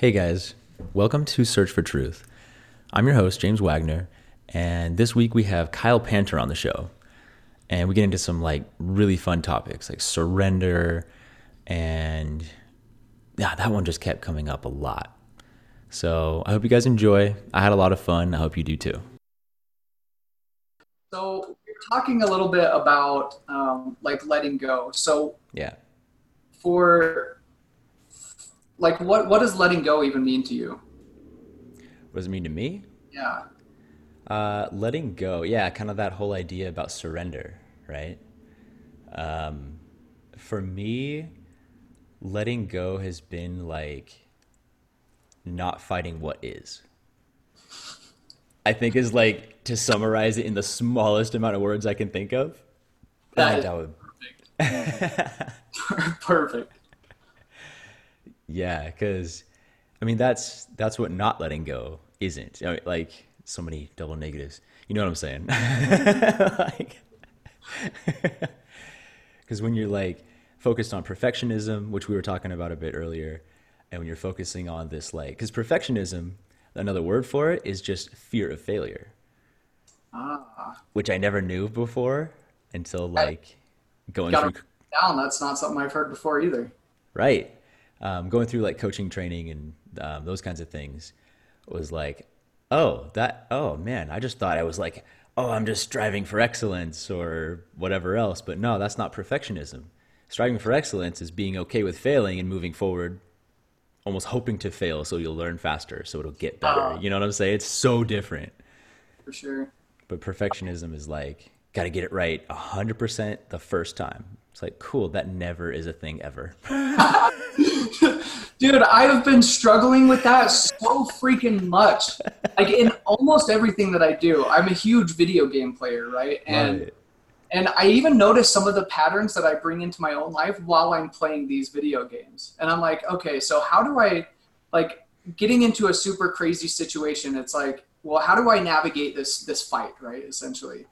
Hey guys, welcome to Search for Truth. I'm your host, James Wagner, and this week we have Kyle Panter on the show. And we get into some like really fun topics like surrender and yeah, that one just kept coming up a lot. So I hope you guys enjoy. I had a lot of fun. I hope you do too. So you're talking a little bit about um, like letting go. So Yeah. for like what what does letting go even mean to you? What does it mean to me? Yeah. Uh, letting go, yeah, kind of that whole idea about surrender, right? Um, for me, letting go has been like not fighting what is. I think is like to summarize it in the smallest amount of words I can think of. That would, perfect. yeah, because I mean that's that's what not letting go isn't. I mean, like so many double negatives. You know what I'm saying? like, because when you're like focused on perfectionism, which we were talking about a bit earlier, and when you're focusing on this like, because perfectionism, another word for it is just fear of failure, Ah, which I never knew before until I like going through down. That's not something I've heard before either. Right. Um, going through like coaching training and um, those kinds of things was like, oh, that, oh man, I just thought I was like, oh, I'm just striving for excellence or whatever else. But no, that's not perfectionism. Striving for excellence is being okay with failing and moving forward, almost hoping to fail so you'll learn faster, so it'll get better. Ah, You know what I'm saying? It's so different. for sure. But perfectionism is like, got to get it right 100% the first time. It's like, cool, that never is a thing ever. Dude, I've been struggling with that so freaking much. Like in almost everything that I do. I'm a huge video game player, right? And Right. and I even notice some of the patterns that I bring into my own life while I'm playing these video games. And I'm like, okay, so how do I like getting into a super crazy situation? It's like, well, how do I navigate this this fight, right? Essentially.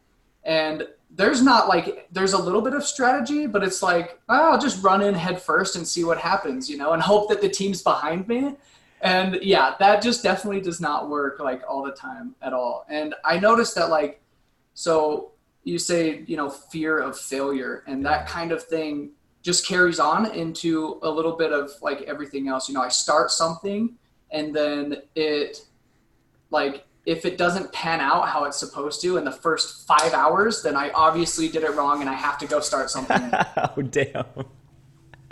And there's not like there's a little bit of strategy, but it's like, oh, I'll just run in head first and see what happens, you know, and hope that the team's behind me. And yeah, that just definitely does not work like all the time at all. And I noticed that like so you say, you know, fear of failure and that kind of thing just carries on into a little bit of like everything else. You know, I start something and then it like if it doesn't pan out how it's supposed to in the first five hours, then I obviously did it wrong and I have to go start something. oh, damn.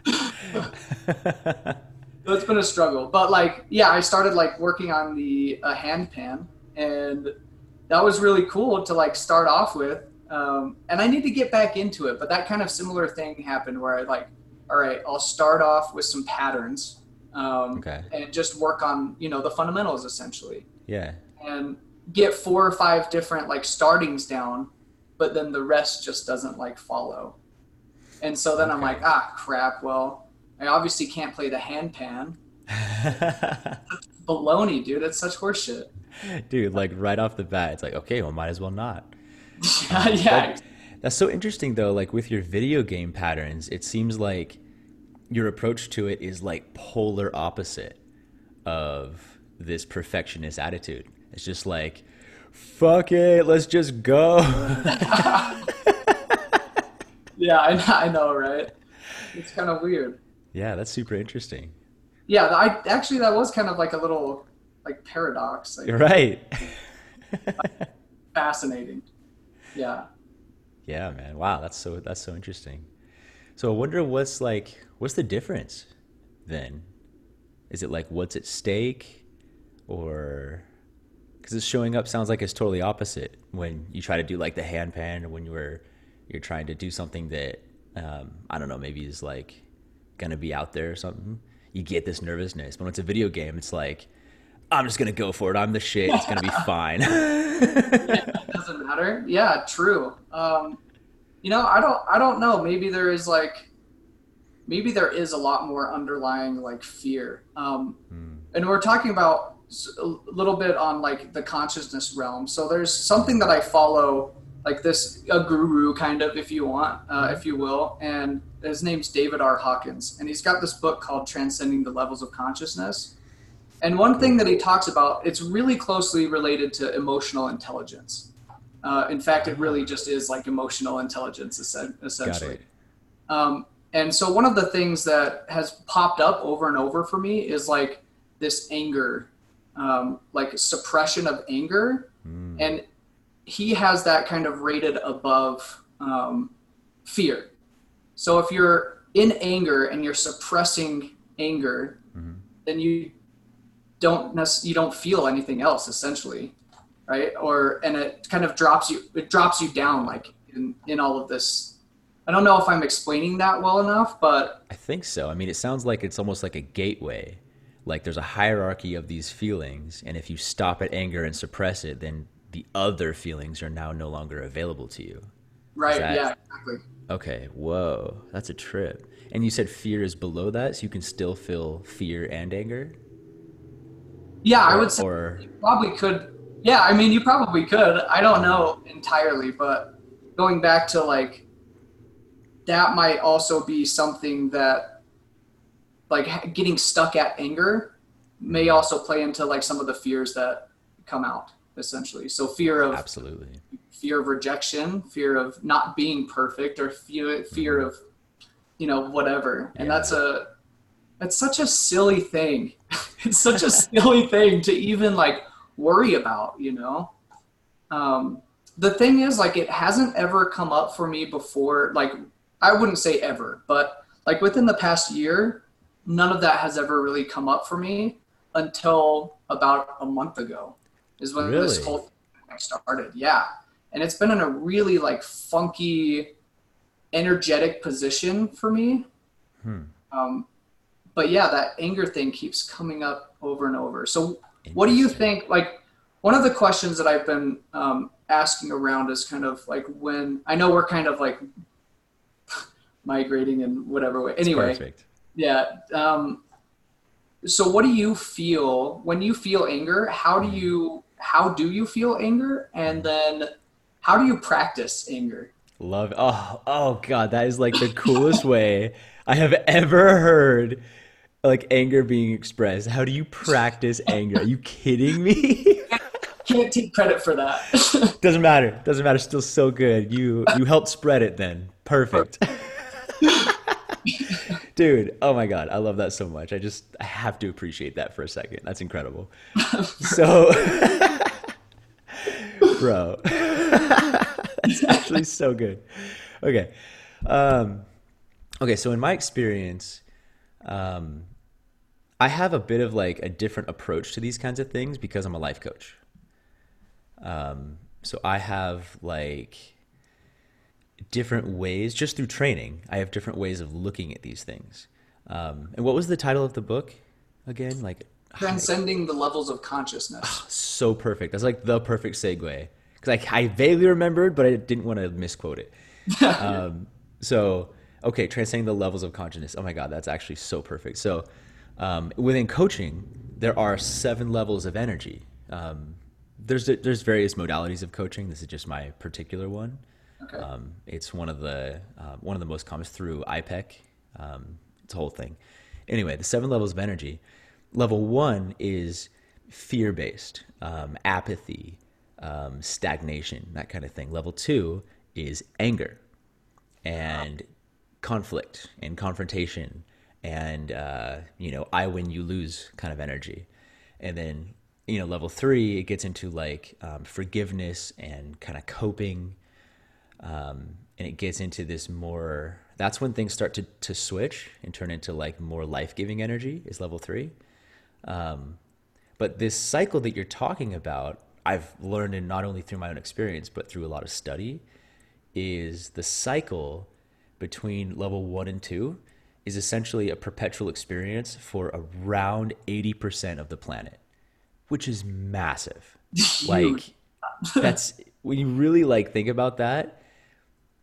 So it's been a struggle, but like, yeah, I started like working on the uh, hand pan, and that was really cool to like start off with. Um, and I need to get back into it, but that kind of similar thing happened where I like, all right, I'll start off with some patterns, um, Okay. and just work on you know the fundamentals essentially, Yeah. And get four or five different like startings down, but then the rest just doesn't like follow. And so then I'm like, ah, crap. Well, I obviously can't play the hand pan. Baloney, dude. It's such horseshit. Dude, like right off the bat, it's like, okay, well, might as well not. yeah, yeah. That, that's so interesting, though. Like with your video game patterns, it seems like your approach to it is like polar opposite of this perfectionist attitude. It's just like, fuck it, let's just go. Yeah, I, know- I know, right? It's kind of weird. yeah, that's super interesting. Yeah, I actually that was kind of like a little like paradox, like You're right. fascinating. Yeah. Yeah, man. Wow, that's so that's so interesting. So I wonder what's like what's the difference then? Is it like what's at stake or because it's showing up sounds like it's totally opposite when you try to do like the hand pan or when you were you're trying to do something that um, I don't know maybe is like gonna be out there or something. You get this nervousness, but when it's a video game, it's like I'm just gonna go for it. I'm the shit. It's gonna be fine. It doesn't matter. Yeah, true. Um, you know, I don't I don't know. Maybe there is like maybe there is a lot more underlying like fear. Um, Hmm. and we're talking about a little bit on like the consciousness realm. So there's something that I follow, like this a guru kind of, if you want, uh, if you will, and his name's David R. Hawkins, and he's got this book called Transcending the Levels of Consciousness. And one thing that he talks about, it's really closely related to emotional intelligence. Uh, in fact, it really just is like emotional intelligence, essentially. it. Um, and so one of the things that has popped up over and over for me is like this anger, um, like suppression of anger, and he has that kind of rated above um, fear. So if you're in anger and you're suppressing anger, then you don't nec- you don't feel anything else essentially, right? Or and it kind of drops you it drops you down like in in all of this. I don't know if I'm explaining that well enough, but I think so. I mean, it sounds like it's almost like a gateway. Like there's a hierarchy of these feelings, and if you stop at anger and suppress it, then the other feelings are now no longer available to you. right, that- yeah, exactly. Okay, whoa, that's a trip. And you said fear is below that, so you can still feel fear and anger? Yeah, I would say Or, probably could. Yeah, I mean, you probably could. I don't know entirely, but going back to like that might also be something that like getting stuck at anger may also play into like some of the fears that come out essentially. So fear of absolutely. fear of rejection, fear of not being perfect, or fear fear of you know whatever. And Yeah. that's a that's such a silly thing. it's such a silly thing to even like worry about, you know. Um, the thing is, like, it hasn't ever come up for me before. Like, I wouldn't say ever, but like within the past year, none of that has ever really come up for me until about a month ago. Is when this whole thing started. Yeah, and it's been in a really like funky, energetic position for me. Hmm. Um, but yeah, that anger thing keeps coming up over and over. So, what do you think? Like, one of the questions that I've been um, asking around is kind of like when I know we're kind of like migrating in whatever way. Anyway. Yeah. Um, so, what do you feel when you feel anger? How do you how do you feel anger? And then, how do you practice anger? Love. Oh, oh God, that is like the coolest way I have ever heard like anger being expressed. How do you practice anger? Are you kidding me? Can't take credit for that. Doesn't matter. Doesn't matter. Still so good. You you helped spread it then. Perfect. Dude, oh my God, I love that so much. I just I have to appreciate that for a second. That's incredible. So, bro, that's actually so good. Okay, um, okay. So in my experience, um, I have a bit of like a different approach to these kinds of things because I'm a life coach. Um, so I have like different ways, just through training, I have different ways of looking at these things. Um, and what was the title of the book again? Like, Transcending the levels of consciousness. so perfect. That's like the perfect segue. Because I, I vaguely remembered, but I didn't want to misquote it. um, so, okay, transcending the levels of consciousness. Oh my God, that's actually so perfect. So, um, within coaching, there are seven levels of energy. Um, there's there's various modalities of coaching. This is just my particular one. Okay. Um, it's one of the uh, one of the most common through IPEC. Um, it's a whole thing. Anyway, the seven levels of energy. Level one is fear based, um, apathy, um, stagnation, that kind of thing. Level two is anger and conflict and confrontation and uh, you know I win you lose kind of energy. And then you know level three it gets into like um, forgiveness and kind of coping um, and it gets into this more that's when things start to, to switch and turn into like more life-giving energy is level three. Um, but this cycle that you're talking about i've learned in not only through my own experience but through a lot of study is the cycle between level one and two is essentially a perpetual experience for around 80% of the planet which is massive. Like that's when you really like think about that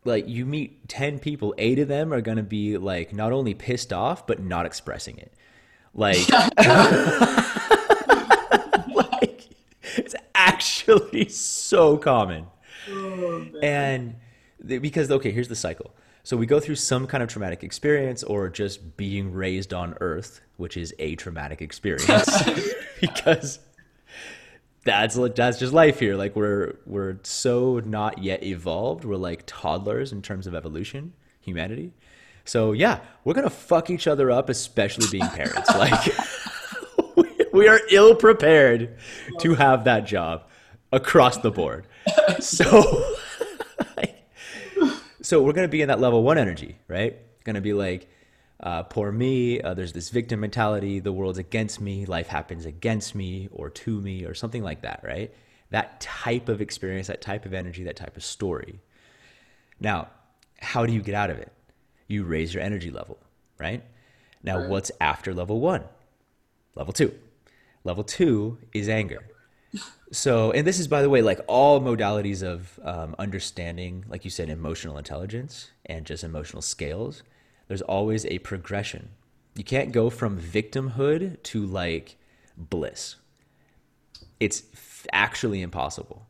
like you meet 10 people 8 of them are going to be like not only pissed off but not expressing it. Like like it's actually so common. Oh, and th- because okay here's the cycle. So we go through some kind of traumatic experience or just being raised on earth, which is a traumatic experience. Because that's that's just life here. Like we're we're so not yet evolved. We're like toddlers in terms of evolution, humanity. So yeah, we're going to fuck each other up especially being parents. like we are ill prepared to have that job across the board. So so we're going to be in that level one energy, right? Going to be like, uh, poor me. Uh, there's this victim mentality. The world's against me. Life happens against me or to me or something like that, right? That type of experience, that type of energy, that type of story. Now, how do you get out of it? You raise your energy level, right? Now, right. what's after level one? Level two. Level two is anger so and this is by the way like all modalities of um, understanding like you said emotional intelligence and just emotional scales there's always a progression you can't go from victimhood to like bliss it's f- actually impossible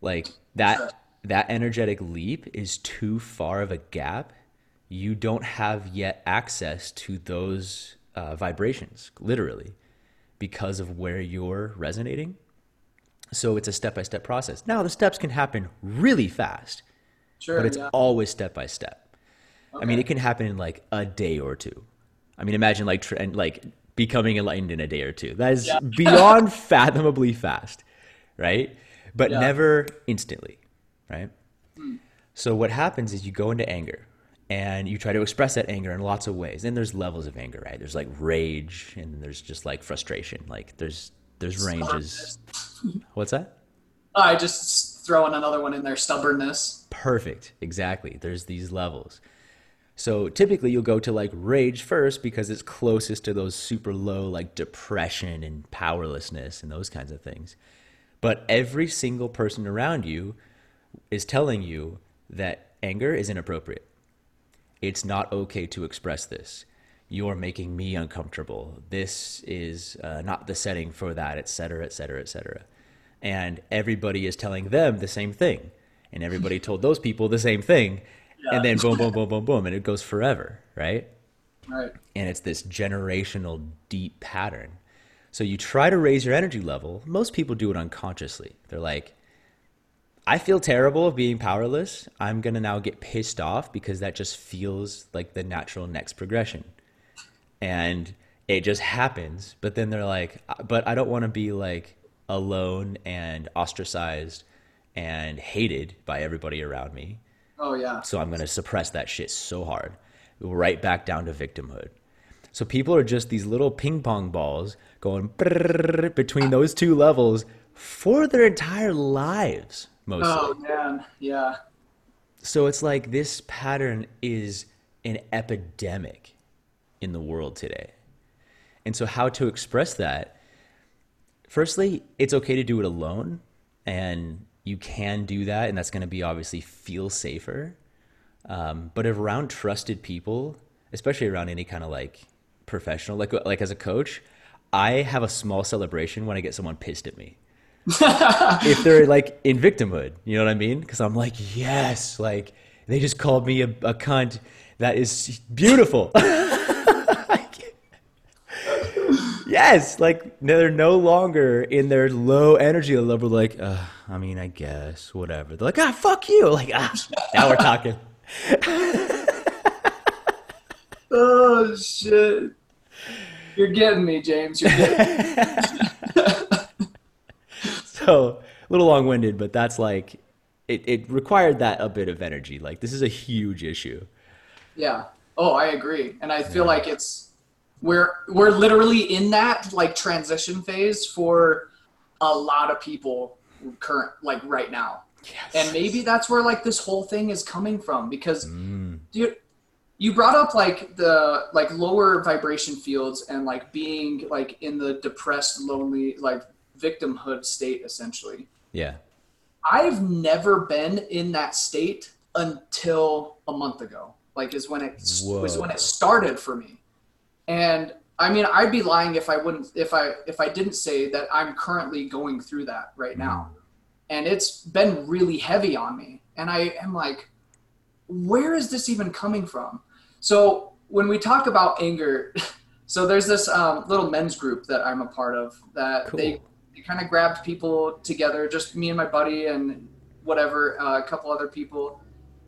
like that that energetic leap is too far of a gap you don't have yet access to those uh, vibrations literally because of where you're resonating so it's a step by step process. Now, the steps can happen really fast, sure, but it's yeah. always step by step. Okay. I mean, it can happen in like a day or two. I mean, imagine like tr- like becoming enlightened in a day or two. That is yeah. beyond fathomably fast, right? But yeah. never instantly, right? Hmm. So what happens is you go into anger and you try to express that anger in lots of ways. And there's levels of anger, right? There's like rage and there's just like frustration. Like there's there's ranges. What's that? I just throwing another one in there. Stubbornness. Perfect. Exactly. There's these levels. So typically you'll go to like rage first because it's closest to those super low like depression and powerlessness and those kinds of things. But every single person around you is telling you that anger is inappropriate. It's not okay to express this you're making me uncomfortable. This is uh, not the setting for that, et cetera, et cetera, et cetera. And everybody is telling them the same thing. And everybody told those people the same thing. Yeah. And then boom, boom, boom, boom, boom. And it goes forever, right? Right. And it's this generational deep pattern. So you try to raise your energy level. Most people do it unconsciously. They're like, I feel terrible of being powerless. I'm going to now get pissed off because that just feels like the natural next progression and it just happens. But then they're like, uh, but I don't want to be like alone and ostracized and hated by everybody around me. Oh yeah. So I'm gonna suppress that shit so hard, right back down to victimhood. So people are just these little ping pong balls going between those two levels for their entire lives, mostly. Oh man, yeah. So it's like this pattern is an epidemic in the world today. And so, how to express that? Firstly, it's okay to do it alone, and you can do that, and that's going to be obviously feel safer. Um, but around trusted people, especially around any kind of like professional, like like as a coach, I have a small celebration when I get someone pissed at me. if they're like in victimhood, you know what I mean? Because I'm like, yes, like they just called me a, a cunt. That is beautiful. yes, like they're no longer in their low energy level. Like, uh, I mean, I guess whatever. They're like, ah, fuck you. Like, ah, now we're talking. oh shit! You're getting me, James. You're getting me. so a little long-winded, but that's like it. It required that a bit of energy. Like, this is a huge issue. Yeah. Oh, I agree, and I feel yeah. like it's we're we're literally in that like transition phase for a lot of people current like right now yes. and maybe that's where like this whole thing is coming from because mm. you you brought up like the like lower vibration fields and like being like in the depressed lonely like victimhood state essentially yeah i've never been in that state until a month ago like is when it Whoa. was when it started for me and I mean, I'd be lying if I wouldn't if I if I didn't say that I'm currently going through that right now. And it's been really heavy on me. And I am like where is this even coming from? So when we talk about anger, so there's this um, little men's group that I'm a part of that Cool. they, they kind of grabbed people together, just me and my buddy and whatever, uh, a couple other people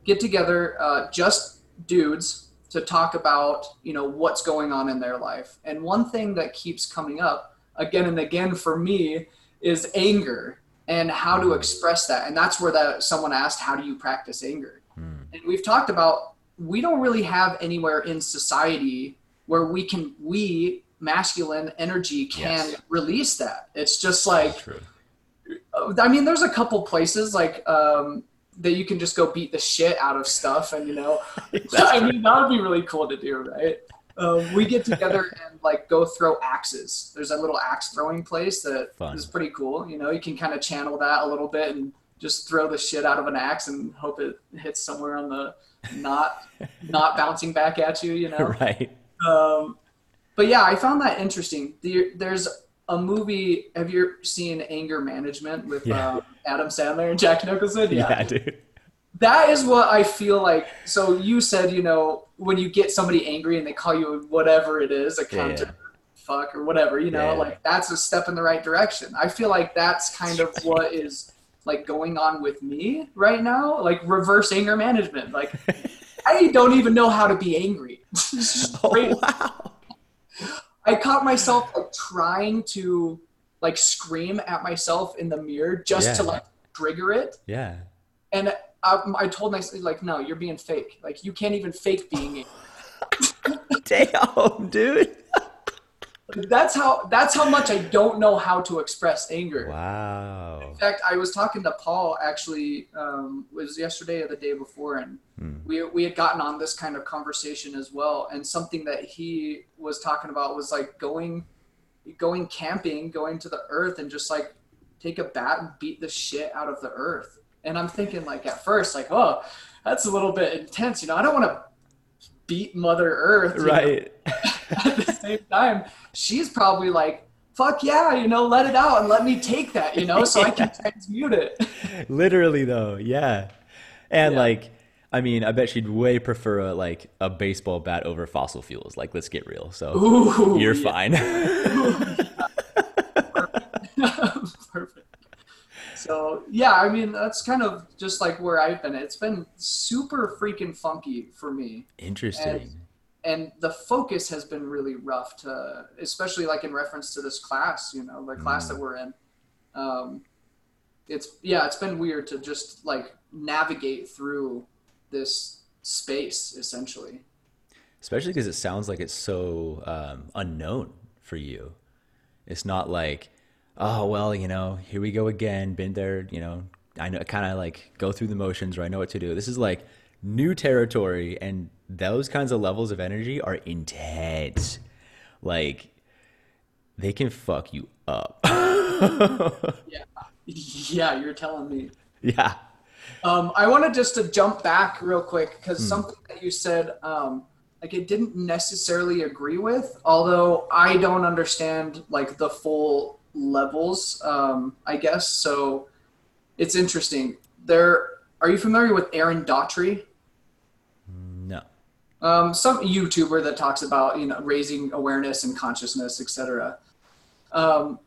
get together, uh, just dudes to talk about, you know, what's going on in their life. And one thing that keeps coming up again and again for me is anger and how to express that. And that's where that someone asked, how do you practice anger? Hmm. And we've talked about we don't really have anywhere in society where we can we masculine energy can Yes. release that. It's just like True. I mean, there's a couple places like um, that you can just go beat the shit out of stuff, and you know, I mean, that would be really cool to do, right? Um, we get together and like go throw axes. There's a little axe throwing place that is Fun. pretty cool. You know, you can kind of channel that a little bit and just throw the shit out of an axe and hope it hits somewhere on the not not bouncing back at you. You know, right. um, but yeah, I found that interesting. The, there's a movie. Have you seen Anger Management with Yeah. uh, Adam Sandler and Jack Nicholson? Yeah, dude. That is what I feel like. So you said, you know, when you get somebody angry and they call you whatever it is, a Yeah, counter, yeah. fuck, or whatever, you know, Yeah. like that's a step in the right direction. I feel like that's kind of what is like going on with me right now, like reverse anger management. Like I don't even know how to be angry. Oh, wow. I caught myself like trying to like scream at myself in the mirror just to like trigger it, Yeah. and I, I told myself like, no, you're being fake. Like you can't even fake being. Damn, dude. That's how. That's how much I don't know how to express anger. Wow. In fact, I was talking to Paul actually. Um, it was yesterday or the day before, and Hmm. we we had gotten on this kind of conversation as well. And something that he was talking about was like going, going camping, going to the earth, and just like take a bat and beat the shit out of the earth. And I'm thinking like at first like, oh, that's a little bit intense. You know, I don't want to beat Mother Earth. Right. At the same time, she's probably like. Fuck yeah, you know, let it out and let me take that, you know, so I can transmute it. Literally though, yeah. And Yeah. like I mean, I bet she'd way prefer a like a baseball bat over fossil fuels. Like let's get real. So Ooh, you're yeah. fine. Perfect. So yeah, I mean that's kind of just like where I've been. It's been super freaking funky for me, Interesting. and the focus has been really rough to, especially like in reference to this class. You know, the class Mm. that we're in. Um, it's yeah, it's been weird to just like navigate through this space essentially. Especially because it sounds like it's so um, unknown for you. It's not like, oh well, you know, here we go again. Been there, you know. I know, kind of like go through the motions, or I know what to do. This is like new territory, and those kinds of levels of energy are intense. Like they can fuck you up. Yeah, yeah, you're telling me. yeah. Um, I wanted just to jump back real quick because Hmm. something that you said, um, like it didn't necessarily agree with, although I don't understand like the full levels, um, I guess. So it's interesting. There, are you familiar with Aaron Doughty? Um, some YouTuber that talks about you know raising awareness and consciousness, etc. Um,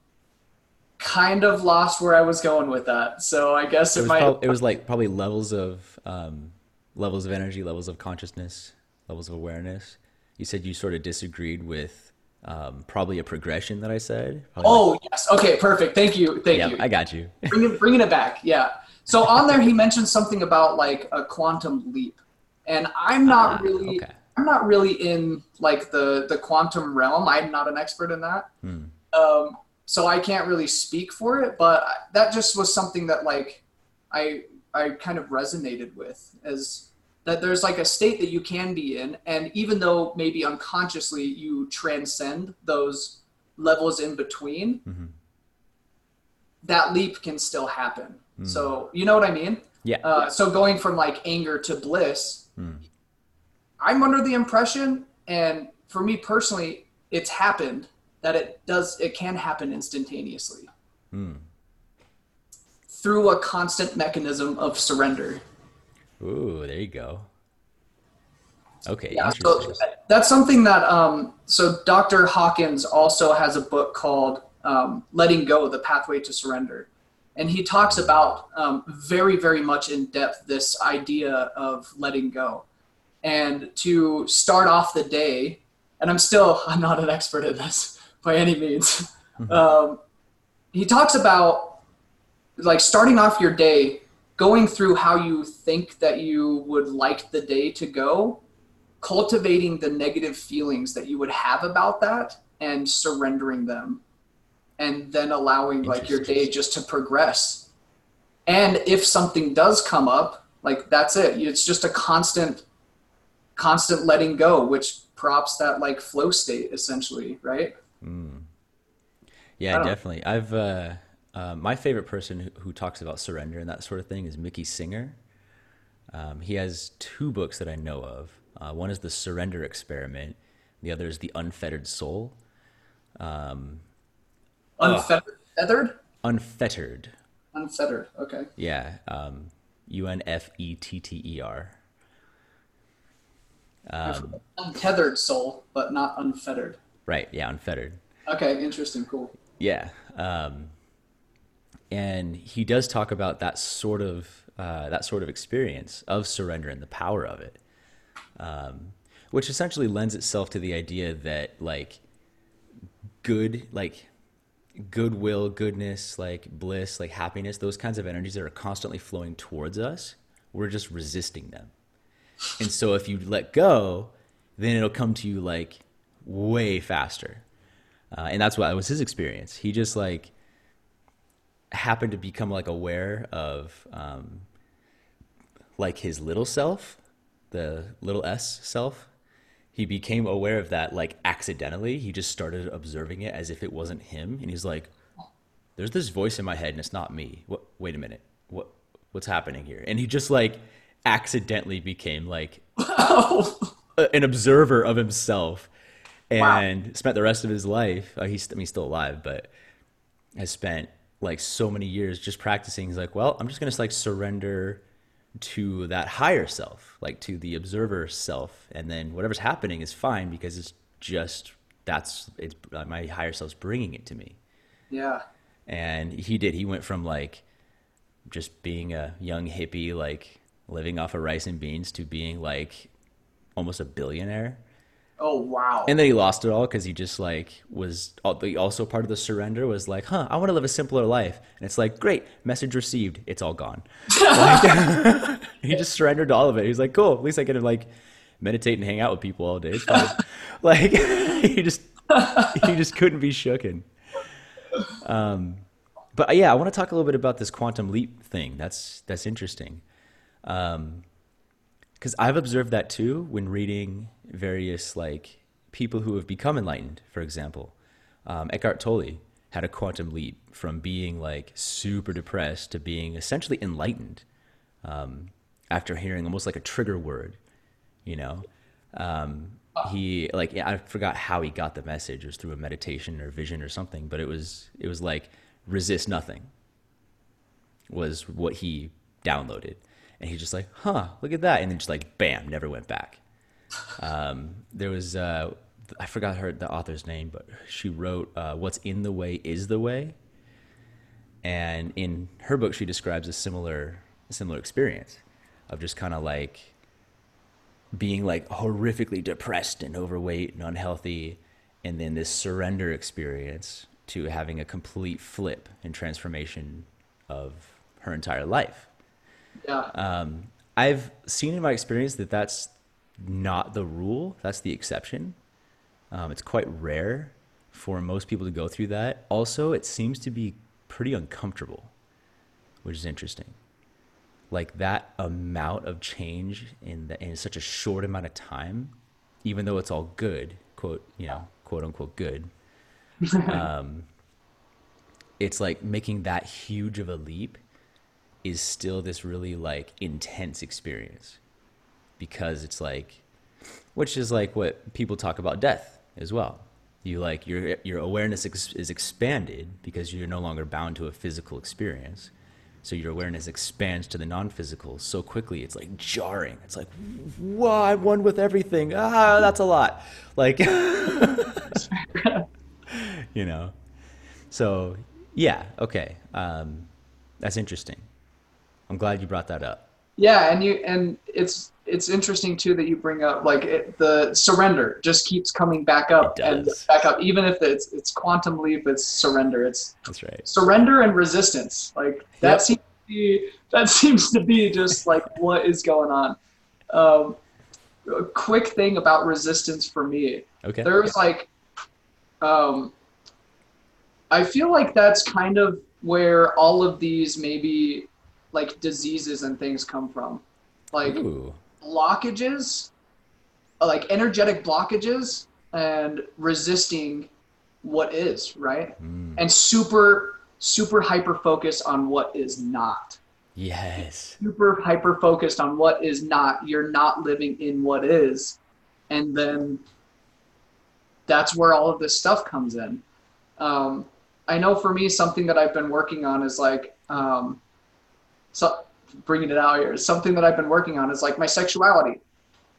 kind of lost where I was going with that, so I guess It it, was, might. prob- it was like probably levels of um, levels of energy, levels of consciousness, levels of awareness. You said you sort of disagreed with um, probably a progression that I said. Probably like- oh yes, okay, perfect. Thank you, thank yeah, you. I got you. bringing, bringing it back, yeah. So on there, he mentioned something about like a quantum leap, and I'm not Ah, really, okay. I'm not really in like the the quantum realm. I'm not an expert in that. Hmm. um, so I can't really speak for it, but that just was something that like I I kind of resonated with as that there's like a state that you can be in, and even though maybe unconsciously you transcend those levels in between, Mhm. that leap can still happen. So you know what I mean? Yeah. Uh, so going from like anger to bliss, Hmm. I'm under the impression, and for me personally, it's happened that it does it can happen instantaneously through a constant mechanism of surrender. Ooh, there you go. Okay, Yeah, so that's something that um, so Dr. Hawkins also has a book called um, "Letting Go: The Pathway to Surrender," and he talks about um, very, very much in depth this idea of letting go, and to start off the day. And I'm still I'm not an expert at this by any means. Um, he talks about like starting off your day, going through how you think that you would like the day to go cultivating the negative feelings that you would have about that and surrendering them and then allowing like your day just to progress and if something does come up like that's it it's just a constant constant letting go which props that like flow state essentially right I Yeah, don't know. definitely. I've uh, uh, my favorite person who, who talks about surrender and that sort of thing is Mickey Singer. Um, he has two books that I know of. Uh, one is the Surrender Experiment. The other is the Unfettered Soul. Unfettered feathered Unfettered. unfettered okay Yeah. Um, U N F E T T E R. Um, untethered soul but not unfettered Right. Yeah. Unfettered. okay interesting cool Yeah. Um, and he does talk about that sort of uh, that sort of experience of surrender and the power of it, um, which essentially lends itself to the idea that like good like goodwill, goodness, like bliss, like happiness, those kinds of energies that are constantly flowing towards us, we're just resisting them. And so if you let go, then it'll come to you like way faster. Uh, and that's what was his experience. He just like happened to become like aware of um, like his little self, the little s self. He became aware of that like accidentally. He just started observing it as if it wasn't him, and he's like, "There's this voice in my head, and it's not me. What? Wait a minute. What? What's happening here?" And he just like accidentally became like a- an observer of himself Wow. and spent the rest of his life uh, he's I mean, he's still alive but has spent like so many years just practicing he's like well i'm just to like surrender to that higher self like to the observer self and then whatever's happening is fine because it's just that's it's uh, my higher self's bringing it to me. Yeah. And he did. He went from like just being a young hippie like living off of rice and beans to being like almost a billionaire oh wow and then he lost it all because he just like was also part of the surrender was like, huh, I want to live a simpler life. And it's like, great, message received. It's all gone. Like, he just surrendered to all of it. He's like, cool, at least I get to like meditate and hang out with people all day. Like he just he just couldn't be shooken. But uh, yeah, I want to talk a little bit about this quantum leap thing. That's that's interesting. Because I've observed that too when reading various like people who have become enlightened. For example, um, Eckhart Tolle had a quantum leap from being like super depressed to being essentially enlightened um, after hearing almost like a trigger word. You know, um, he like I forgot how he got the message. It was through a meditation or vision or something, but it was it was like resist nothing was what he downloaded. And he's just like, huh, look at that. And then just like, bam, never went back. Um, there was, uh, I forgot her, the author's name, but she wrote, uh, What's in the Way is the Way. And in her book, she describes a similar, similar experience of just kind of like being like horrifically depressed and overweight and unhealthy. And then this surrender experience to having a complete flip and transformation of her entire life. Yeah I've seen in my experience that that's not the rule, that's the exception. Um, it's quite rare for most people to go through that. Also, it seems to be pretty uncomfortable, which is interesting. Like that amount of change in, the, in such a short amount of time, even though it's all good, quote, you know, quote unquote good, it's like making that huge of a leap is still this really like intense experience because it's like which is like what people talk about death as well you like your your awareness ex- is expanded because you're no longer bound to a physical experience So your awareness expands to the non-physical so quickly. It's like jarring. It's like, whoa, I'm one with everything. Ah, that's a lot. Like, you know. So yeah, okay, um, that's interesting. I'm glad you brought that up. Yeah, and you and it's it's interesting too that you bring up like it, the surrender just keeps coming back up and back up even if it's it's quantum leap it's surrender it's That's right. surrender and resistance like that Yep. seems to be that seems to be just like what is going on um, a quick thing about resistance for me Okay. there's like um i feel like that's kind of where all of these maybe like diseases and things come from like Ooh. blockages like energetic blockages and resisting what is right Mm. and super super hyper focused on what is not Yes. super hyper focused on what is not you're not living in what is and then that's where all of this stuff comes in um, i know for me something that i've been working on is like um, so bringing it out here something that i've been working on is like my sexuality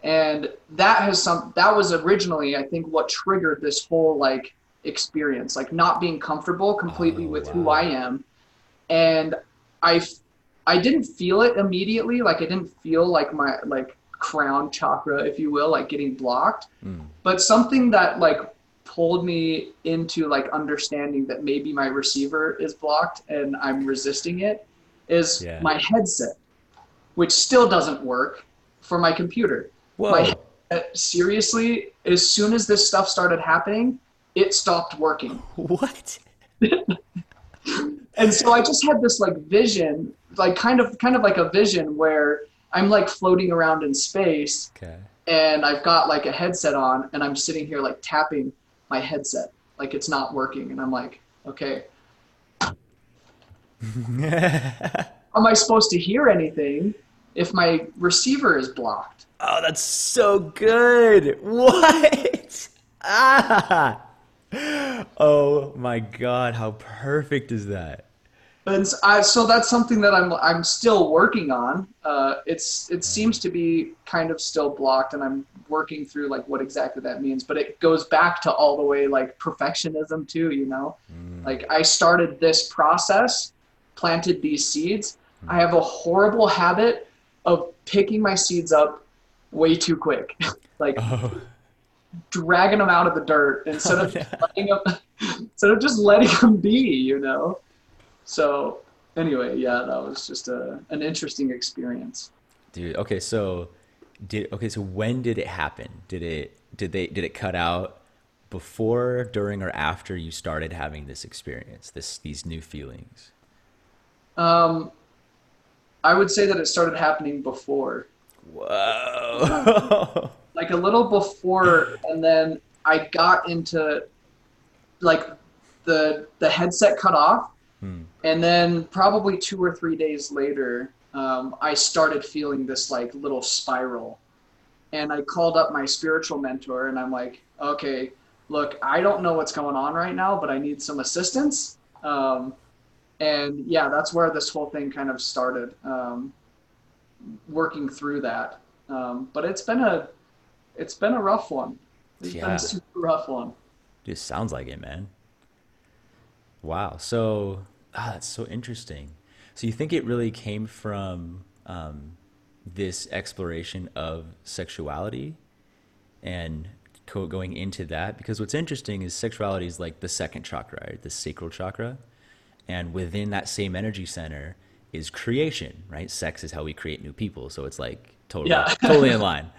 and that has some that was originally i think what triggered this whole like experience like not being comfortable completely Oh, with who i am and i I didn't feel it immediately. Like I didn't feel like my like crown chakra, if you will, like getting blocked. Mm. But something that like pulled me into like understanding that maybe my receiver is blocked and I'm resisting it is Yeah. my headset, which still doesn't work for my computer. Whoa. My- Uh, seriously, as soon as this stuff started happening, it stopped working. What? and so I just had this like vision, like kind of kind of like a vision where I'm like floating around in space Okay. and I've got like a headset on and I'm sitting here like tapping my headset like it's not working and I'm like, okay, how am I supposed to hear anything if my receiver is blocked? Oh, that's so good. What? Ah. Oh my God. How perfect is that? And I, so that's something that I'm I'm still working on. Uh, it's it seems to be kind of still blocked, and I'm working through like what exactly that means. But it goes back to all the way like perfectionism too. You know, Mm. like I started this process, planted these seeds. I hmm. have a horrible habit of picking my seeds up way too quick, like Oh. dragging them out of the dirt instead of Oh, no. letting them, instead of just letting them be, you know. So anyway, yeah, that was just a an interesting experience. Dude, okay, so did okay, so when did it happen? Did it did they did it cut out before, during, or after you started having this experience, this these new feelings? Um, I would say that it started happening before, Whoa. like a little before, and then I got into like the the headset cut off, Hmm. and then probably two or three days later, um, I started feeling this like little spiral, and I called up my spiritual mentor, and I'm like, okay, look, I don't know what's going on right now, but I need some assistance. Um, and yeah, that's where this whole thing kind of started, um, working through that. Um, but it's been a, it's been a rough one. It's been Yeah. a super rough one. Dude, sounds like it, man. Wow. So, ah, that's so interesting. So you think it really came from um, this exploration of sexuality and co- going into that? Because what's interesting is sexuality is like the second chakra, right? The sacral chakra. And within that same energy center is creation, right? Sex is how we create new people. So it's like totally, Yeah. totally in line.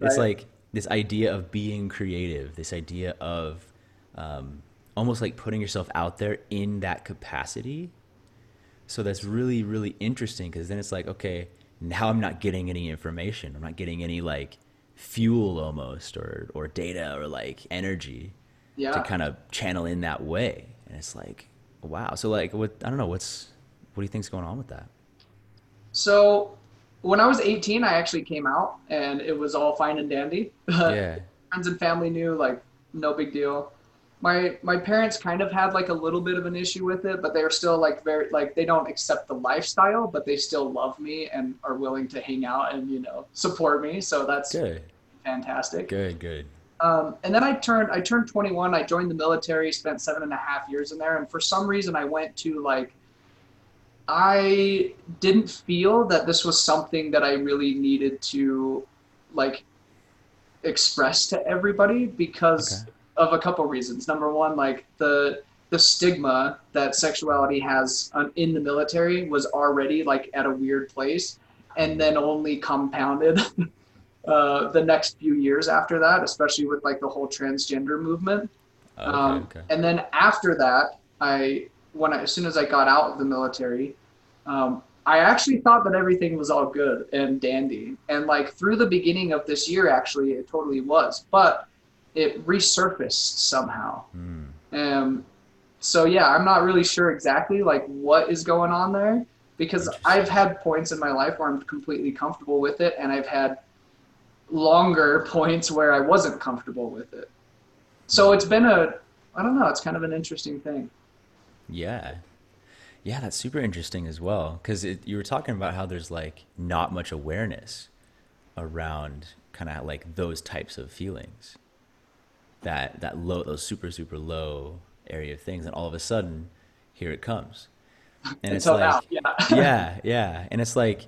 It's like this idea of being creative, this idea of um, almost like putting yourself out there in that capacity. So that's really, really interesting because then it's like, okay, now I'm not getting any information. I'm not getting any like fuel almost or, or data or like energy Yeah. to kind of channel in that way. And it's like, wow. So like, what, I don't know, what's, what do you think's going on with that? So when I was 18, I actually came out and it was all fine and dandy. Yeah. Friends and family knew, like, no big deal. my my parents kind of had like a little bit of an issue with it, but they're still like very like they don't accept the lifestyle, but they still love me and are willing to hang out and you know support me. So that's Good. fantastic. Good. Good. Um, and then I turned I turned 21. I joined the military, spent seven and a half years in there, and for some reason I went to like I didn't feel that this was something that I really needed to like express to everybody because Okay. of a couple reasons. Number one, like the the stigma that sexuality has in the military was already like at a weird place, and then only compounded uh, the next few years after that, especially with like the whole transgender movement. Okay. Um, okay. And then after that, I when I, as soon as I got out of the military, um, I actually thought that everything was all good and dandy. And like through the beginning of this year, actually, it totally was. But it resurfaced somehow. Hmm. Um, so yeah, I'm not really sure exactly like what is going on there because I've had points in my life where I'm completely comfortable with it, and I've had longer points where I wasn't comfortable with it. So it's been a, I don't know, it's kind of an interesting thing. Yeah. Yeah, that's super interesting as well. Because you were talking about how there's like not much awareness around kind of like those types of feelings. That that low, those super super low area of things, and all of a sudden, here it comes, and it's now, like, yeah. yeah, yeah, and it's like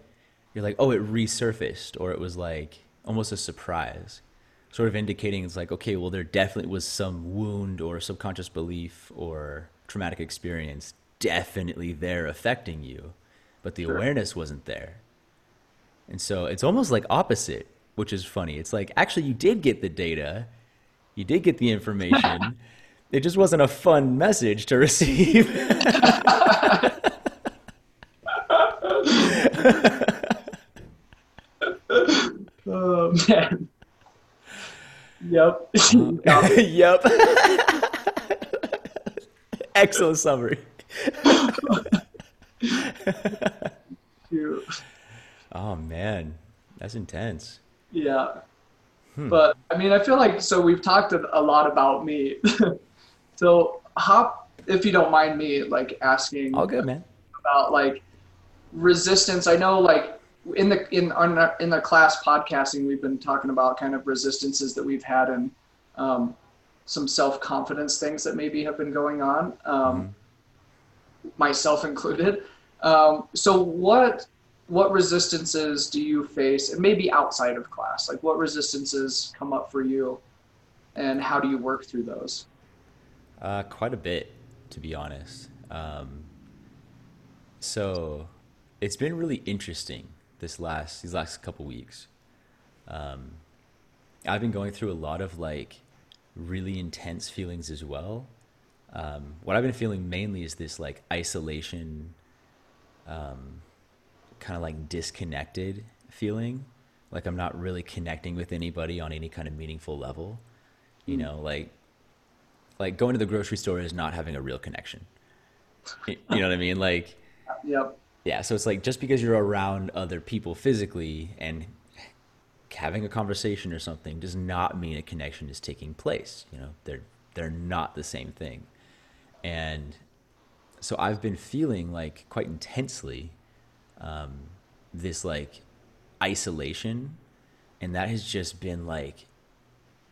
you're like, oh, it resurfaced, or it was like almost a surprise, sort of indicating it's like, okay, well, there definitely was some wound or subconscious belief or traumatic experience definitely there affecting you, but the Sure. awareness wasn't there. And so it's almost like opposite, which is funny. It's like actually you did get the data, you did get the information. it just wasn't a fun message to receive. Man. Yep. yep. Excellent summary. Oh man, that's intense. Yeah. Hmm. But I mean, I feel like so we've talked a a lot about me. so hop, if you don't mind me like asking All good, man. about like resistance. I know like in the in on our, in the class podcasting, we've been talking about kind of resistances that we've had and um, some self confidence things that maybe have been going on, um, myself included. Um, so what what resistances do you face, and maybe outside of class? Like what resistances come up for you, and how do you work through those? Uh, quite a bit, to be honest. Um, so it's been really interesting this last these last couple weeks. Um, I've been going through a lot of like really intense feelings as well. Um, what I've been feeling mainly is this like isolation, um, kind of like disconnected feeling. Like I'm not really connecting with anybody on any kind of meaningful level. You know, like like going to the grocery store is not having a real connection. You know what I mean? Like, Yep. Yeah, so it's like just because you're around other people physically and having a conversation or something does not mean a connection is taking place. You know, they're they're not the same thing. And so I've been feeling like quite intensely um, this like isolation, and that has just been like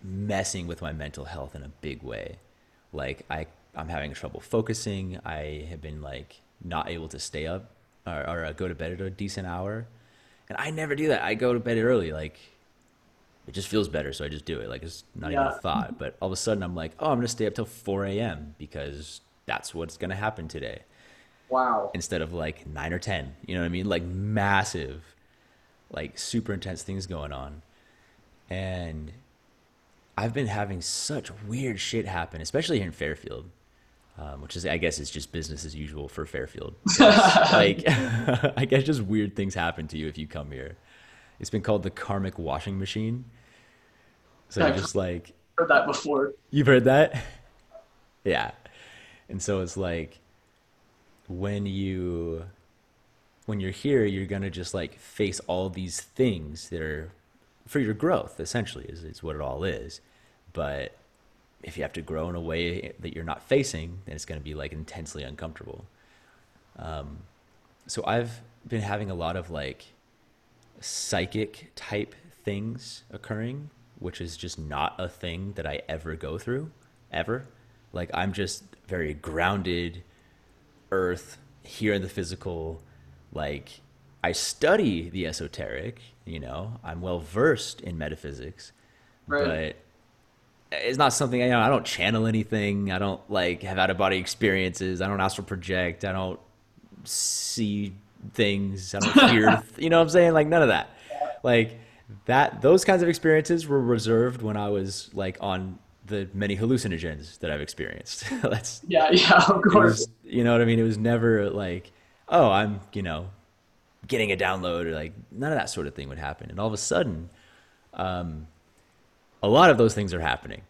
messing with my mental health in a big way. Like I, I'm having trouble focusing. I have been like not able to stay up or, or uh, go to bed at a decent hour, and I never do that. I go to bed early. Like it just feels better, so I just do it. Like it's not even a thought. But all of a sudden, I'm like, oh, I'm gonna stay up till 4 a.m. because that's what's gonna happen today Wow. instead of like nine or ten. You know what I mean? Like massive, like super intense things going on. And I've been having such weird shit happen, especially here in Fairfield, um, which is, I guess, it's just business as usual for Fairfield. like, I guess just weird things happen to you if you come here. It's been called the karmic washing machine. So you're I've just like, heard that before. You've heard that? Yeah. And so it's like when you when you're here, you're gonna just like face all these things that are for your growth, essentially, is, is what it all is. But if you have to grow in a way that you're not facing, then it's going to be like intensely uncomfortable. Um, so I've been having a lot of like psychic type things occurring, which is just not a thing that I ever go through, ever. Like I'm just very grounded, earth, here in the physical. Like I study the esoteric, you know, I'm well versed in metaphysics, Right. but it's not something you know. I don't channel anything. I don't like have out of body experiences. I don't astral project. I don't see things. I don't hear. you know what I'm saying? Like none of that. Like that. Those kinds of experiences were reserved when I was like on the many hallucinogens that I've experienced. That's Yeah, yeah, of course. was, you know what I mean? It was never like, oh, I'm, you know, getting a download or like none of that sort of thing would happen. And all of a sudden, um, a lot of those things are happening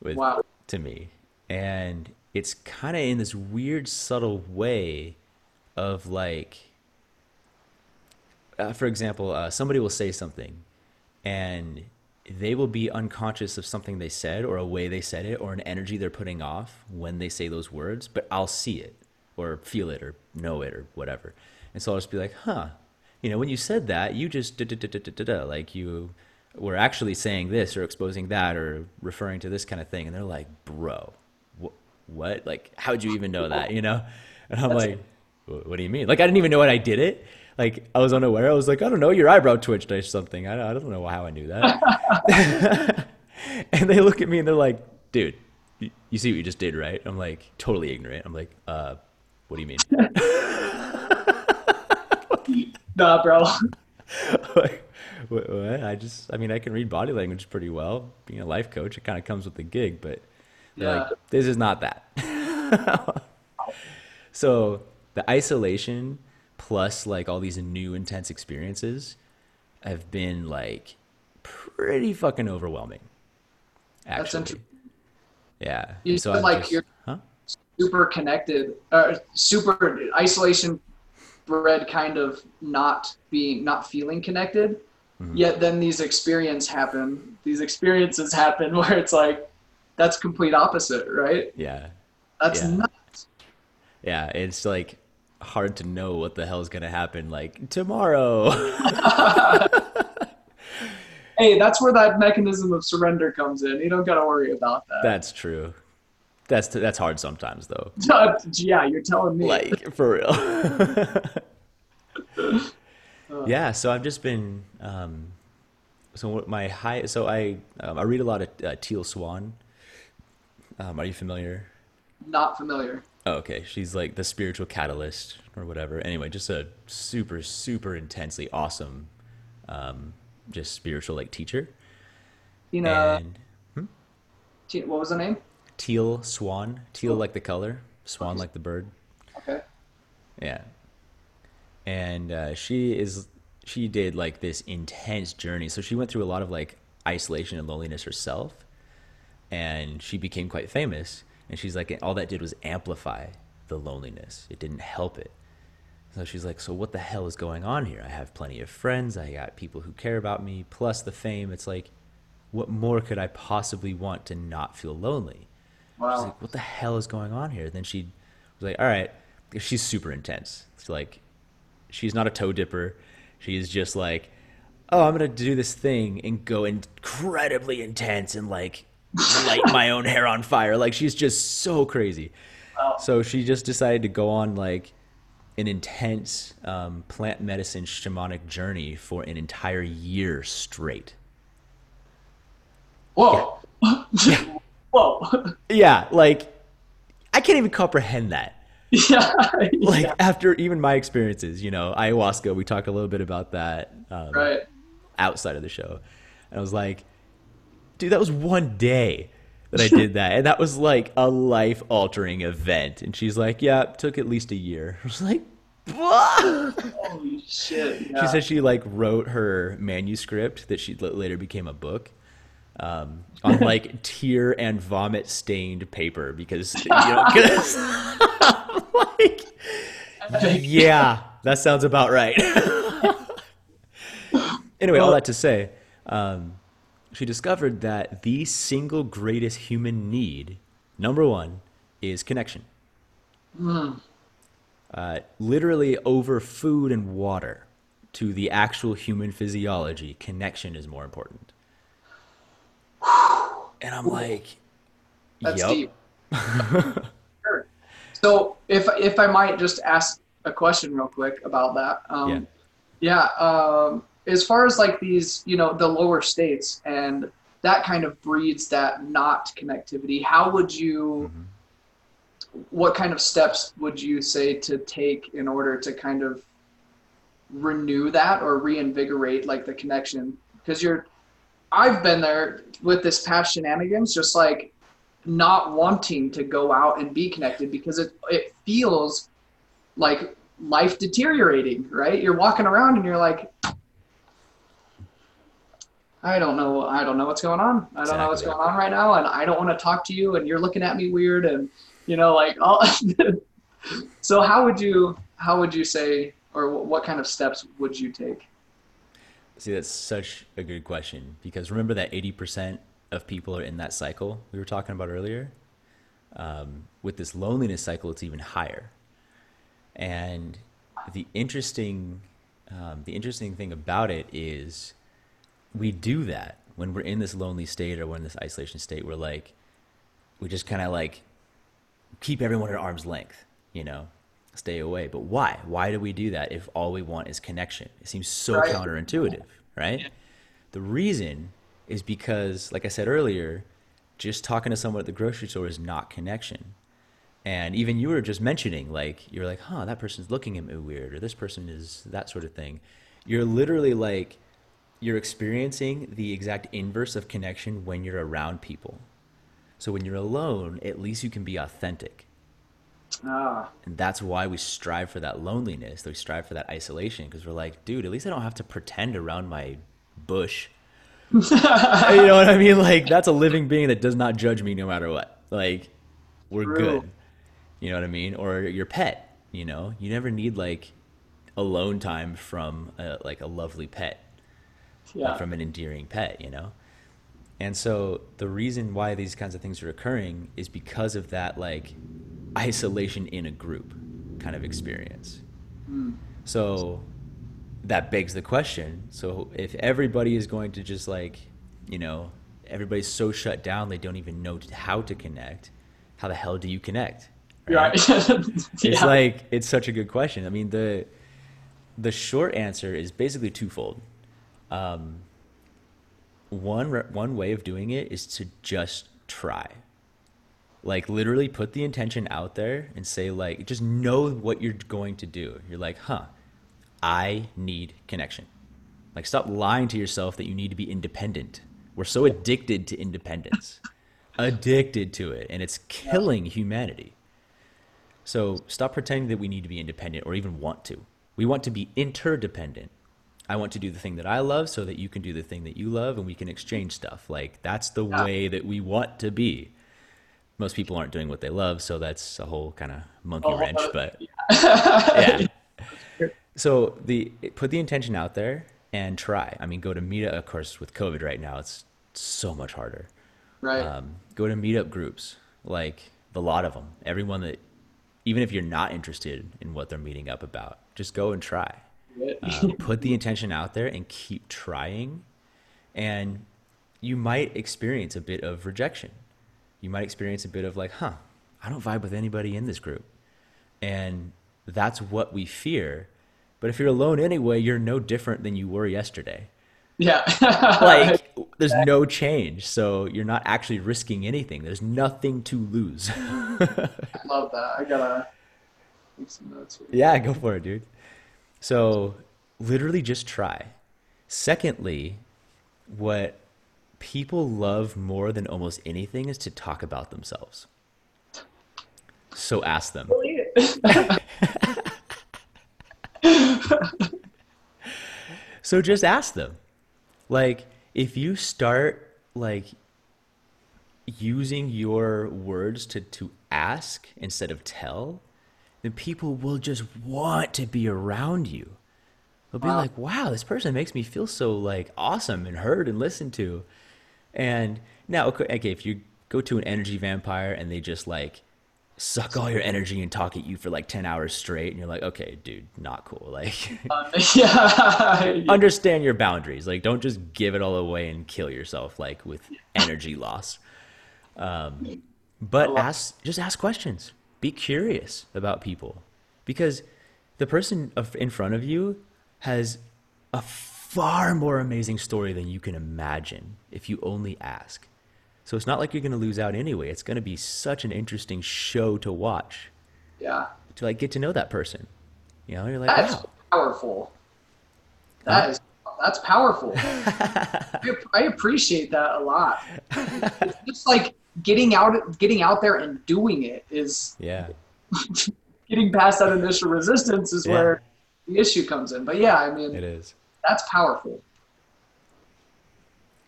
with Wow. to me. And it's kind of in this weird, subtle way of like, uh, for example, uh, somebody will say something and they will be unconscious of something they said or a way they said it or an energy they're putting off when they say those words, but I'll see it or feel it or know it or whatever. And so I'll just be like, huh, you know, when you said that, you just da da da da da da da, like you were actually saying this or exposing that or referring to this kind of thing. And they're like, bro, wh- what? Like, how'd you even know that? You know? And I'm That's like, "Wh- what do you mean? Like, I didn't even know what I did it. Like, I was unaware. I was like, I don't know, your eyebrow twitched or something. I don't, I don't know how I knew that. and they look at me and they're like, dude, you, you see what you just did, right? I'm like, totally ignorant. I'm like, uh, what do you mean? Nah, bro. like, what? I just, I mean, I can read body language pretty well. Being a life coach, it kind of comes with the gig, but Yeah. like, this is not that. so the isolation plus like all these new intense experiences have been like pretty fucking overwhelming. That's Actually, interesting. yeah. You so feel I'm like just- you're- huh? Super connected, uh, super isolation bred kind of not being, not feeling connected. Mm-hmm. Yet then these experiences happen. These experiences happen where it's like, that's complete opposite, right? Yeah. That's Yeah. nuts. Yeah, it's like hard to know what the hell is gonna happen like tomorrow. Hey, that's where that mechanism of surrender comes in. You don't got to worry about that. that's true. That's that's hard sometimes though. yeah, you're telling me. Like for real. Yeah, so I've just been um, so my high. So I um, I read a lot of uh, Teal Swan. Um, are you familiar? Not familiar. Oh, okay. She's like the spiritual catalyst or whatever. Anyway, just a super, super intensely awesome, um, just spiritual like teacher. Tina, And Tina, what was the name? teal swan, teal like the color, swan like the bird. Okay. Yeah. And uh, she is she did like this intense journey. So she went through a lot of like isolation and loneliness herself, and she became quite famous. And she's like, all that did was amplify the loneliness. It didn't help it. So she's like, so what the hell is going on here? I have plenty of friends. I got people who care about me, plus the fame. It's like, what more could I possibly want to not feel lonely? She's Wow. like, what the hell is going on here? Then she was like, all right, she's super intense. It's like, she's not a toe dipper. She's just like, oh, I'm going to do this thing and go incredibly intense and like light my own hair on fire. Like, she's just so crazy. Wow. So she just decided to go on like an intense um, plant medicine shamanic journey for an entire year straight. Whoa. Whoa. Yeah, like, I can't even comprehend that. yeah. like yeah. after even my experiences, you know, ayahuasca, we talked a little bit about that um, Right. outside of the show. And I was like, dude, that was one day that I did that. And that was like a life altering event. And she's like, yeah, it took at least a year. I was like, what? Holy shit. She Yeah. said she like wrote her manuscript that she later became a book um, on like tear and vomit stained paper because, you know, yeah, that sounds about right. anyway, all that to say, um, she discovered that the single greatest human need, number one, is connection. Uh, literally over food and water to the actual human physiology, connection is more important. And I'm like, That's yup. deep. So if if I might just ask a question real quick about that. Um, yeah. um, as far as like these, you know, the lower states and that kind of breeds that not connectivity. How would you? What kind of steps would you say to take in order to kind of renew that or reinvigorate like the connection? Because you're, I've been there with this past shenanigans, just like not wanting to go out and be connected because it it feels like life deteriorating, right? You're walking around and you're like, I don't know, I don't know what's going on. I don't know what's going on right now, and I don't want to talk to you, and you're looking at me weird, and you know, like all. so how would you how would you say, or what kind of steps would you take? See, that's such a good question because remember that 80% of people are in that cycle we were talking about earlier? Um, with this loneliness cycle, it's even higher. And the interesting, um, the interesting thing about it is we do that when we're in this lonely state or we're in this isolation state. We're like, we just kind of like keep everyone at arm's length, you know, stay away. But why? Why do we do that if all we want is connection? It seems so Right. counterintuitive, right? The reason is because, like I said earlier, just talking to someone at the grocery store is not connection. And even you were just mentioning, like, you're like, huh, that person's looking at me weird, or this person is that sort of thing. You're literally like, you're experiencing the exact inverse of connection when you're around people. So when you're alone, at least you can be authentic. Ah, And that's why we strive for that loneliness. We strive for that isolation because we're like, dude, at least I don't have to pretend around my bush. You know what I mean? Like, that's a living being that does not judge me no matter what. Like, we're True. good. You know what I mean? Or your pet, you know? You never need, like, alone time from, a, like, a lovely pet yeah, from an endearing pet, you know? And so the reason why these kinds of things are occurring is because of that like isolation in a group kind of experience. Hmm. So that begs the question. So if everybody is going to just like, you know, everybody's so shut down they don't even know how to connect, how the hell do you connect? right. It's yeah. like it's such a good question. I mean, the the short answer is basically twofold. Um, one one way of doing it is to just try. Like literally put the intention out there and say like just know what you're going to do. You're like, "Huh, I need connection." Like stop lying to yourself that you need to be independent. We're so addicted to independence. addicted to it and it's killing humanity. So stop pretending that we need to be independent or even want to. We want to be interdependent. I want to do the thing that I love so that you can do the thing that you love and we can exchange stuff. Like that's the Yeah. way that we want to be. Most people aren't doing what they love, so that's a whole kind of monkey Oh, wrench, but yeah. So the put the intention out there and try. I mean, go to meetup. Of course, with COVID right now, it's so much harder. right. Um, go to meetup groups, like the lot of them. Everyone that, even if you're not interested in what they're meeting up about, just go and try. Um, put the intention out there and keep trying, and you might experience a bit of rejection. You might experience a bit of like, huh, I don't vibe with anybody in this group, and that's what we fear. But if you're alone anyway, you're no different than you were yesterday. Yeah. like there's no change so you're not actually risking anything. There's nothing to lose. I love that. I gotta make some notes here. yeah go for it dude. So literally just try. Secondly what people love more than almost anything is to talk about themselves. So ask them So just ask them. Like, if you start like using your words to, to ask instead of tell, then people will just want to be around you. They'll be Wow. like, wow, this person makes me feel so like awesome and heard and listened to. And now, okay, okay, if you go to an energy vampire and they just like suck all your energy and talk at you for like 10 hours straight, and you're like, okay, dude, not cool. Like, Uh, yeah. understand your boundaries. Like, don't just give it all away and kill yourself, like with energy loss. Um, but ask, just ask questions. Be curious about people, because the person in front of you has a far more amazing story than you can imagine if you only ask. So it's not like you're going to lose out anyway. It's going to be such an interesting show to watch yeah. to like get to know that person. You know, you're like, That's wow, powerful. That is that's powerful. I, I appreciate that a lot. It's just like getting out getting out there and doing it is yeah, getting past that initial resistance is Yeah. where the issue comes in. But yeah, I mean it is. that's powerful.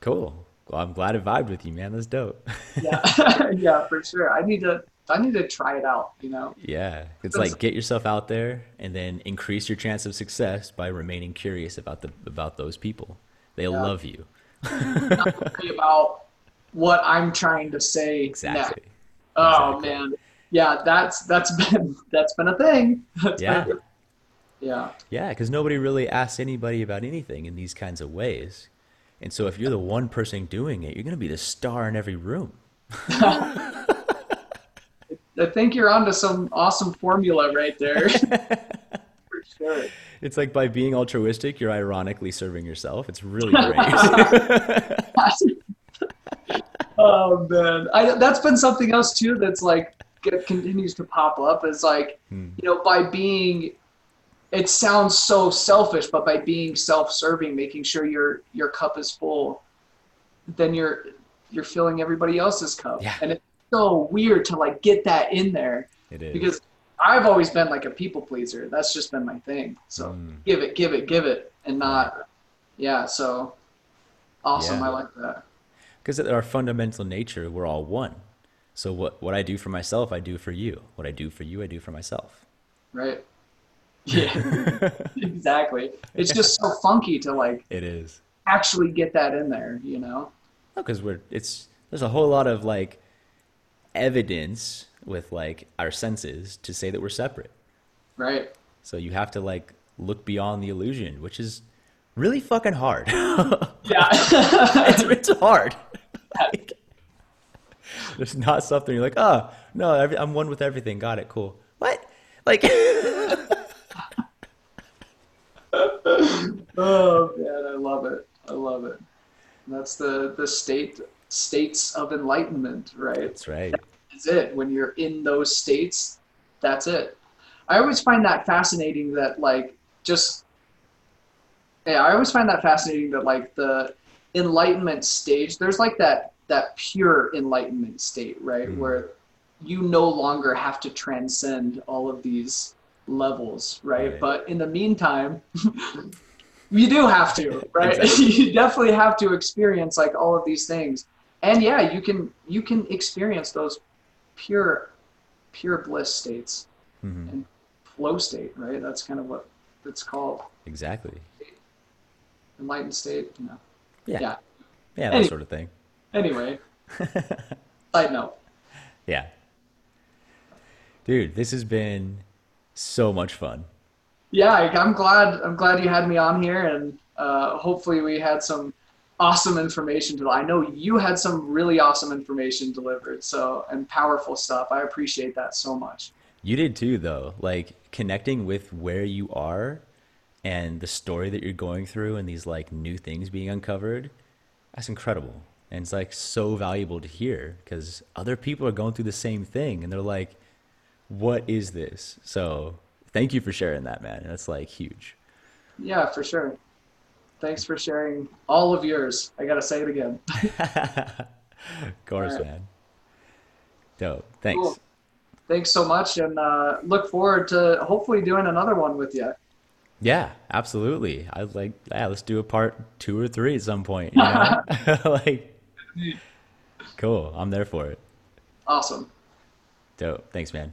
Cool. Well, I'm glad it vibed with you, man. That's dope. Yeah, yeah, for sure. I need to I need to try it out. You know. yeah. It's like get yourself out there and then increase your chance of success by remaining curious about the about those people. They'll Yeah. love you. Not about what I'm trying to say. Exactly. next. Oh Exactly. man, yeah, that's that's been that's been a thing. That's Yeah. been- yeah, Yeah, because nobody really asks anybody about anything in these kinds of ways. And so if you're the one person doing it, you're going to be the star in every room. I think you're onto some awesome formula right there. For sure. It's like by being altruistic, you're ironically serving yourself. It's really great. oh man, I, that's been something else too. That's like get, continues to pop up. Is like Hmm. you know by being. It sounds so selfish, but by being self-serving, making sure your your cup is full, then you're you're filling everybody else's cup, Yeah. and it's so weird to like get that in there it is. because I've always been like a people pleaser. That's just been my thing. So Mm. give it, give it, give it, and not, yeah. So awesome. Yeah. I like that. Because at our fundamental nature, we're all one. So what, what I do for myself, I do for you. What I do for you, I do for myself. Right. Yeah. exactly. It's just so funky to like It is. actually get that in there. You know. Because we're it's there's a whole lot of like evidence with like our senses to say that we're separate. Right. So you have to like look beyond the illusion, which is really fucking hard. Yeah. it's, it's hard. Like, there's not something you're like, oh no, every, I'm one with everything. Got it, cool. What? Like, oh man, I love it. I love it. That's the the state states of enlightenment, right? that's right. is it. When you're in those states, that's it. I always find that fascinating that like just yeah, I always find that fascinating that like the enlightenment stage, there's like that that pure enlightenment state, right? Mhm. Where you no longer have to transcend all of these levels, right? Right. But in the meantime, you do have to, right? Exactly. you definitely have to experience like all of these things. And yeah, you can you can experience those pure pure bliss states hmm flow state right that's kind of what it's called Exactly. enlightened state you know Yeah. Yeah. Yeah, that Any- sort of thing. anyway side note Yeah. Dude, this has been so much fun. yeah i'm glad i'm glad you had me on here and uh, hopefully we had some awesome information to i know you had some really awesome information delivered so and powerful stuff i appreciate that so much You did too, though. Like connecting with where you are and the story that you're going through and these like new things being uncovered. That's incredible. And it's like so valuable to hear because other people are going through the same thing and they're like, what is this? So thank you for sharing that, man. That's like huge. yeah for sure thanks for sharing all of yours i gotta say it again of course, Alright. man. Dope. Thanks. Cool. thanks so much and uh, look forward to hopefully doing another one with you Yeah, absolutely. I like, yeah, let's do a part two or three at some point. You know? like, cool. I'm there for it. awesome Dope. Thanks, man.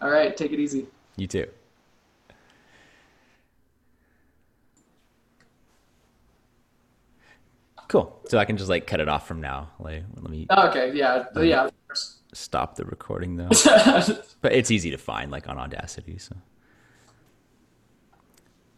All right take it easy You too. Cool. So I can just like cut it off from now. Like, let me oh, Okay, yeah, yeah. stop the recording though. But it's easy to find like on Audacity. So